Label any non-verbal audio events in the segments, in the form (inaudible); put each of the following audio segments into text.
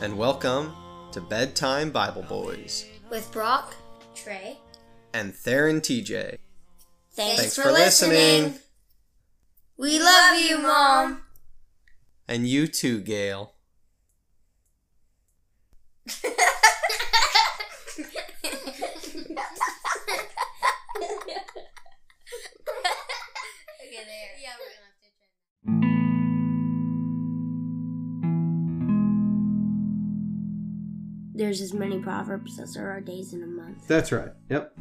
and welcome to Bedtime Bible Boys with Brock, Trey. and Theron TJ. Thanks, Thanks for, for listening. listening. We love you, Mom. And you too, Gail. There's as many proverbs as there are days in a month. That's right. Yep.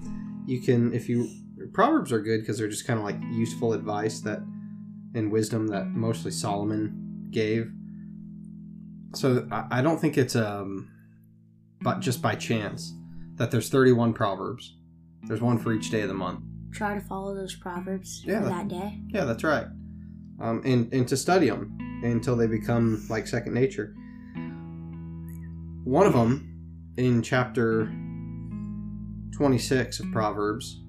You can if you proverbs are good because they're just kind of like useful advice that and wisdom that mostly Solomon gave. So I, I don't think it's um, but just by chance that there's 31 proverbs. There's one for each day of the month. Try to follow those proverbs Yeah, for that- that day. Yeah, that's right. Um, and and to study them until they become like second nature. One of them in chapter 26 of Proverbs.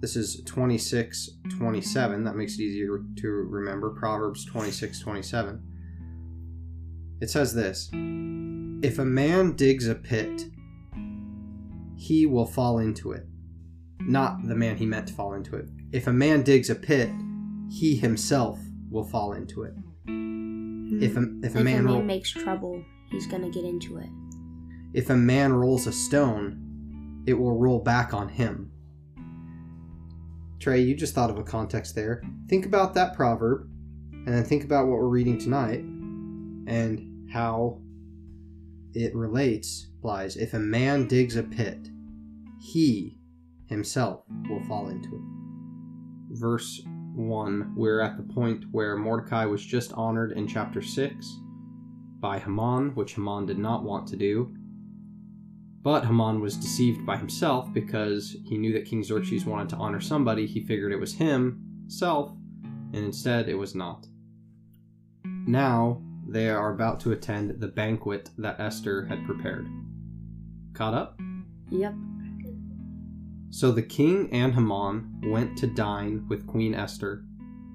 This is 26 27. That makes it easier to remember. Proverbs 26 27. It says this If a man digs a pit, he will fall into it. Not the man he meant to fall into it. If a man digs a pit, he himself will fall into it. If a, if a if man, a man makes trouble, he's gonna get into it. If a man rolls a stone, it will roll back on him. Trey, you just thought of a context there. Think about that proverb, and then think about what we're reading tonight and how it relates, lies. If a man digs a pit, he himself will fall into it. Verse 1, we're at the point where Mordecai was just honored in chapter 6 by Haman, which Haman did not want to do. But Haman was deceived by himself because he knew that King Xerxes wanted to honor somebody. He figured it was himself, and instead it was not. Now they are about to attend the banquet that Esther had prepared. Caught up? Yep. So the king and Haman went to dine with Queen Esther,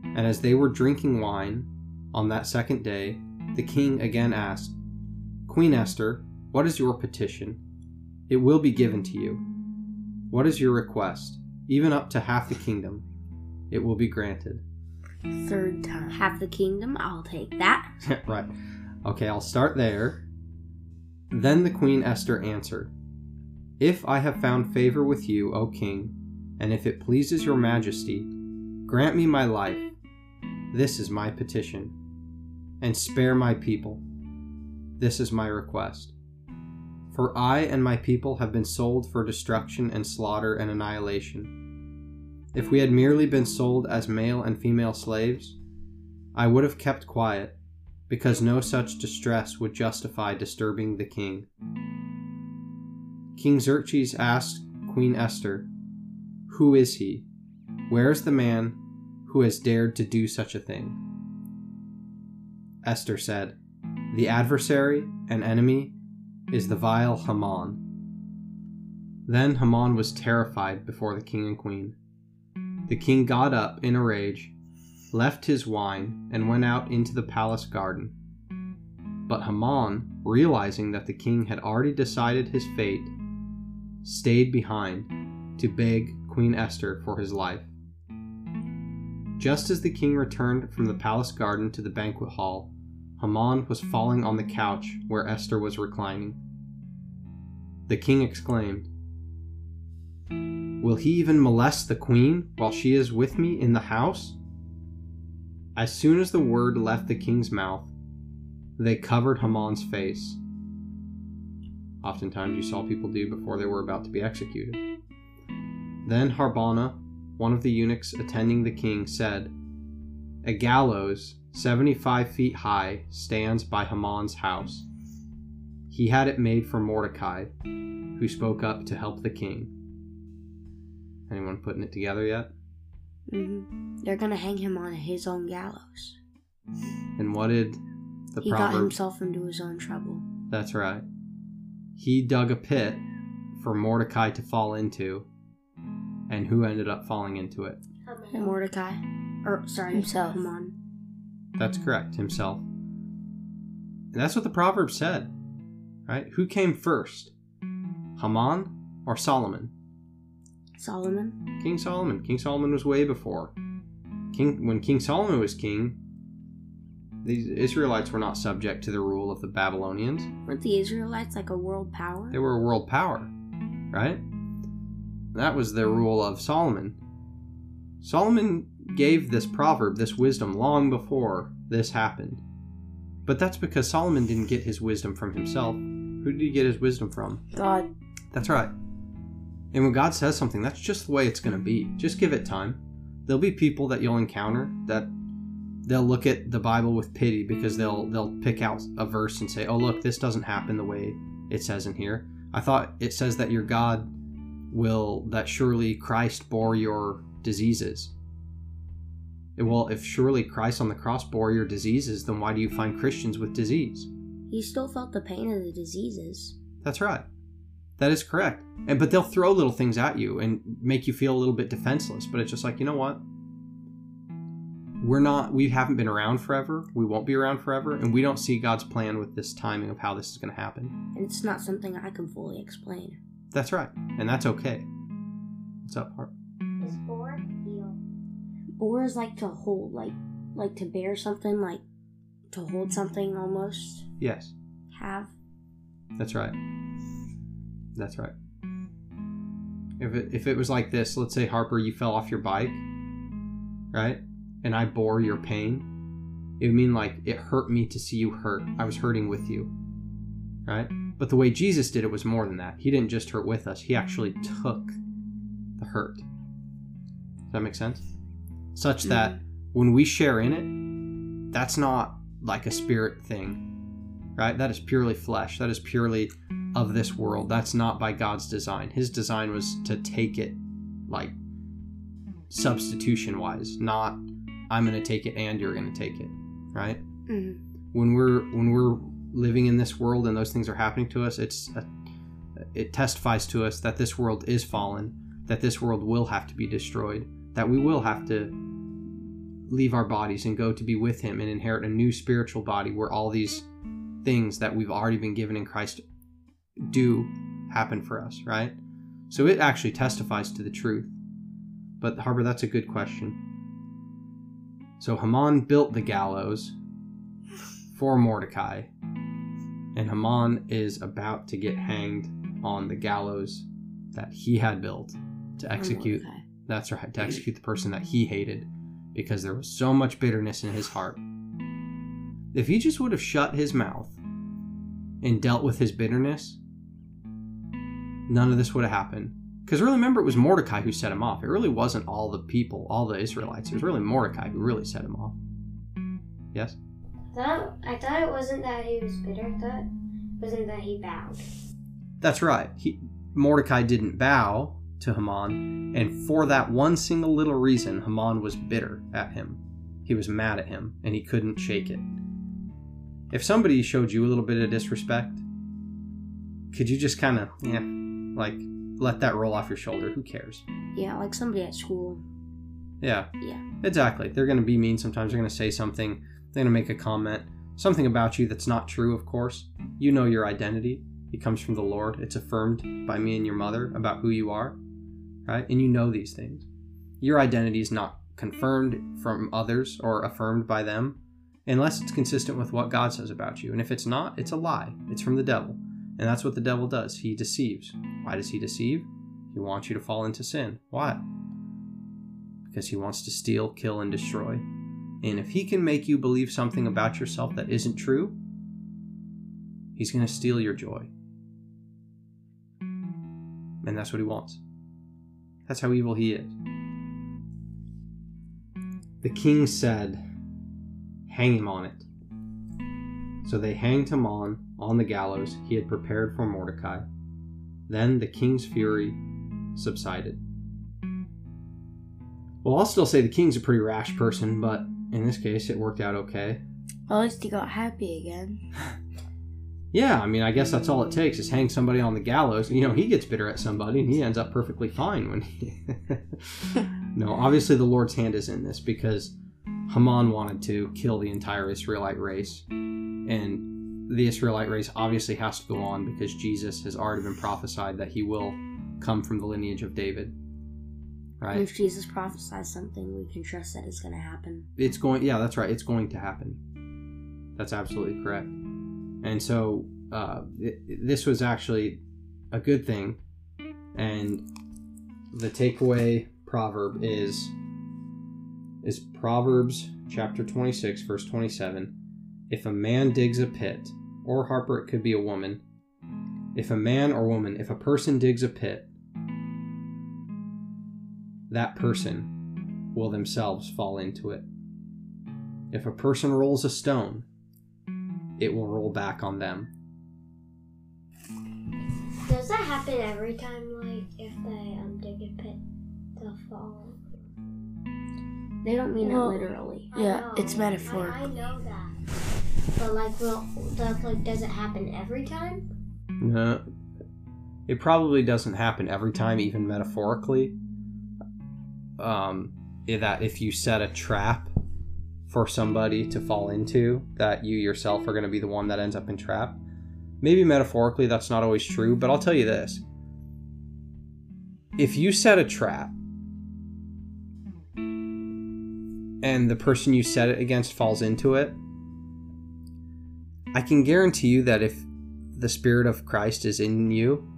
and as they were drinking wine on that second day, the king again asked, Queen Esther, what is your petition? It will be given to you. What is your request? Even up to half the kingdom, it will be granted. Third time. Half the kingdom, I'll take that. (laughs) right. Okay, I'll start there. Then the Queen Esther answered, If I have found favor with you, O king, and if it pleases your majesty, grant me my life. This is my petition. And spare my people. This is my request. For I and my people have been sold for destruction and slaughter and annihilation. If we had merely been sold as male and female slaves, I would have kept quiet because no such distress would justify disturbing the king. King Xerxes asked Queen Esther, Who is he? Where is the man who has dared to do such a thing? Esther said, The adversary and enemy is the vile Haman. Then Haman was terrified before the king and queen. The king got up in a rage left his wine, and went out into the palace garden. But Haman, realizing that the king had already decided his fate, stayed behind to beg Queen Esther for his life. Just as the king returned from the palace garden to the banquet hall, Haman was falling on the couch where Esther was reclining. The king exclaimed, Will he even molest the queen while she is with me in the house? As soon as the word left the king's mouth, they covered Haman's face. Oftentimes you saw people do before they were about to be executed. Then Harbona, one of the eunuchs attending the king, said, A gallows, 75 feet high, stands by Haman's house. He had it made for Mordecai, who spoke up to help the king. Anyone putting it together yet? hmm They're gonna hang him on his own gallows. And what did the he got himself into his own trouble. That's right. He dug a pit for Mordecai to fall into, and who ended up falling into it? Mordecai, or sorry, Himself. Haman. That's correct, himself. And that's what the proverb said, right? Who came first, Haman or Solomon? Solomon. King Solomon. King Solomon was way before. King when King Solomon was king, these Israelites were not subject to the rule of the Babylonians. Weren't the Israelites like a world power? They were a world power, right? That was the rule of Solomon. Solomon gave this proverb, this wisdom, long before this happened. But that's because Solomon didn't get his wisdom from himself. Who did he get his wisdom from? God. That's right. And when God says something, that's just the way it's going to be. Just give it time. There'll be people that you'll encounter that they'll look at the Bible with pity because they'll they'll pick out a verse and say, "Oh, look, this doesn't happen the way it says in here. I thought it says that your God will that surely Christ bore your diseases." Well, if surely Christ on the cross bore your diseases, then why do you find Christians with disease? He still felt the pain of the diseases. That's right. That is correct. And but they'll throw little things at you and make you feel a little bit defenseless. But it's just like, you know what? We're not we haven't been around forever. We won't be around forever, and we don't see God's plan with this timing of how this is gonna happen. And it's not something I can fully explain. That's right. And that's okay. What's up, Harp? Or is? Boars like to hold, like like to bear something, like to hold something almost. Yes, Have. that's right. That's right. If it, if it was like this, let's say Harper, you fell off your bike, right? And I bore your pain, it would mean like it hurt me to see you hurt. I was hurting with you, right? But the way Jesus did it was more than that. He didn't just hurt with us, he actually took the hurt. Does that make sense? Such that when we share in it, that's not like a spirit thing, right? That is purely flesh. That is purely of this world. That's not by God's design. His design was to take it like substitution wise, not I'm going to take it and you're going to take it, right? Mm. When we're when we're living in this world and those things are happening to us, it's a, it testifies to us that this world is fallen, that this world will have to be destroyed, that we will have to leave our bodies and go to be with him and inherit a new spiritual body where all these things that we've already been given in Christ do happen for us, right? So it actually testifies to the truth. But Harper, that's a good question. So Haman built the gallows for Mordecai, and Haman is about to get hanged on the gallows that he had built to execute. Mordecai. That's right, to execute the person that he mm-hmm. hated because there was so much bitterness in his heart. If he just would have shut his mouth and dealt with his bitterness, none of this would have happened. Because really, remember, it was Mordecai who set him off. It really wasn't all the people, all the Israelites. It was really Mordecai who really set him off. Yes? That I thought it wasn't that he was bitter. I thought it wasn't that he bowed. That's right. He, Mordecai didn't bow to Haman, and for that one single little reason, Haman was bitter at him. He was mad at him, and he couldn't shake it. If somebody showed you a little bit of disrespect, could you just kind of, yeah, like let that roll off your shoulder? Who cares? Yeah, like somebody at school. Yeah. Yeah. Exactly. They're going to be mean sometimes. They're going to say something. They're going to make a comment. Something about you that's not true, of course. You know your identity. It comes from the Lord. It's affirmed by me and your mother about who you are, right? And you know these things. Your identity is not confirmed from others or affirmed by them unless it's consistent with what God says about you. And if it's not, it's a lie. It's from the devil. And that's what the devil does. He deceives. Why does he deceive? He wants you to fall into sin. Why? Because he wants to steal, kill, and destroy. And if he can make you believe something about yourself that isn't true, he's going to steal your joy. And that's what he wants. That's how evil he is. The king said, Hang him on it. So they hanged him on on the gallows he had prepared for Mordecai. Then the king's fury subsided. Well, I'll still say the king's a pretty rash person, but in this case, it worked out okay. At least he got happy again. (laughs) Yeah, I mean, I guess that's all it takes is hang somebody on the gallows. You know, he gets bitter at somebody and he ends up perfectly fine when he. (laughs) no, obviously the Lord's hand is in this because Haman wanted to kill the entire Israelite race. And the Israelite race obviously has to go on because Jesus has already been prophesied that he will come from the lineage of David. Right? If Jesus prophesies something, we can trust that it's going to happen. It's going, yeah, that's right. It's going to happen. That's absolutely correct. And so uh, th- this was actually a good thing. And the takeaway proverb is is Proverbs chapter 26 verse 27. If a man digs a pit, or Harper it could be a woman. If a man or woman, if a person digs a pit, that person will themselves fall into it. If a person rolls a stone, it will roll back on them. Does that happen every time, like, if they um, dig a pit, they'll fall? They don't mean Well, it literally. I Yeah, know, it's I, metaphorical. I know that. But, like, will, does, like, does it happen every time? No, it probably doesn't happen every time, even metaphorically. Um, that if you set a trap for somebody to fall into, that you yourself are going to be the one that ends up in trap. Maybe metaphorically that's not always true, but I'll tell you this: if you set a trap and the person you set it against falls into it, I can guarantee you that if the Spirit of Christ is in you,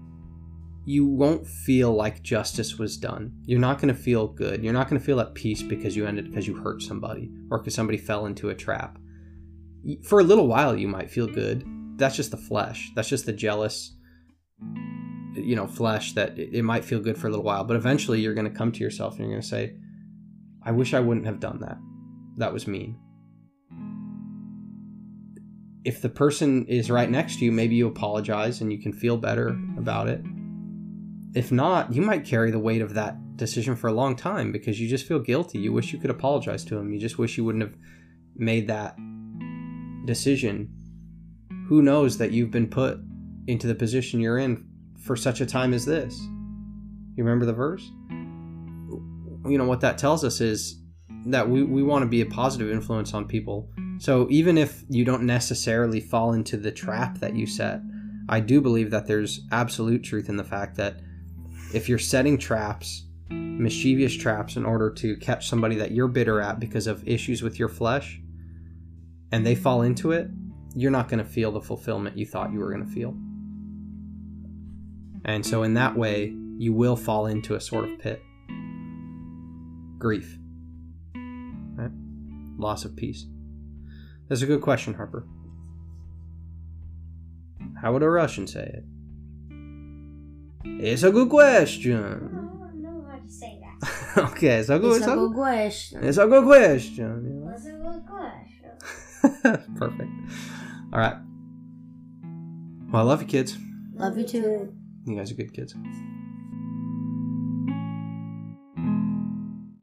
you won't feel like justice was done. You're not going to feel good. You're not going to feel at peace because you ended because you hurt somebody or because somebody fell into a trap. For a little while, you might feel good. That's just the flesh. That's just the jealous, you know, flesh that it might feel good for a little while. But eventually, you're going to come to yourself and you're going to say, I wish I wouldn't have done that. That was mean if the person is right next to you, maybe you apologize and you can feel better about it. If not, you might carry the weight of that decision for a long time because you just feel guilty. You wish you could apologize to him. You just wish you wouldn't have made that decision. Who knows that you've been put into the position you're in for such a time as this? You remember the verse? You know, what that tells us is that we, we want to be a positive influence on people so even if you don't necessarily fall into the trap that you set, I do believe that there's absolute truth in the fact that if you're setting traps, mischievous traps, in order to catch somebody that you're bitter at because of issues with your flesh, and they fall into it, you're not going to feel the fulfillment you thought you were going to feel. And so, in that way, you will fall into a sort of pit grief, right? loss of peace. That's a good question, Harper. How would a Russian say it? It's a good I question. don't know how to say that. (laughs) okay, it's a good, It's a good question. it's a good question. That's a good question. (laughs) Perfect. All right. Well, I love you, kids. Love you too. You guys are good kids.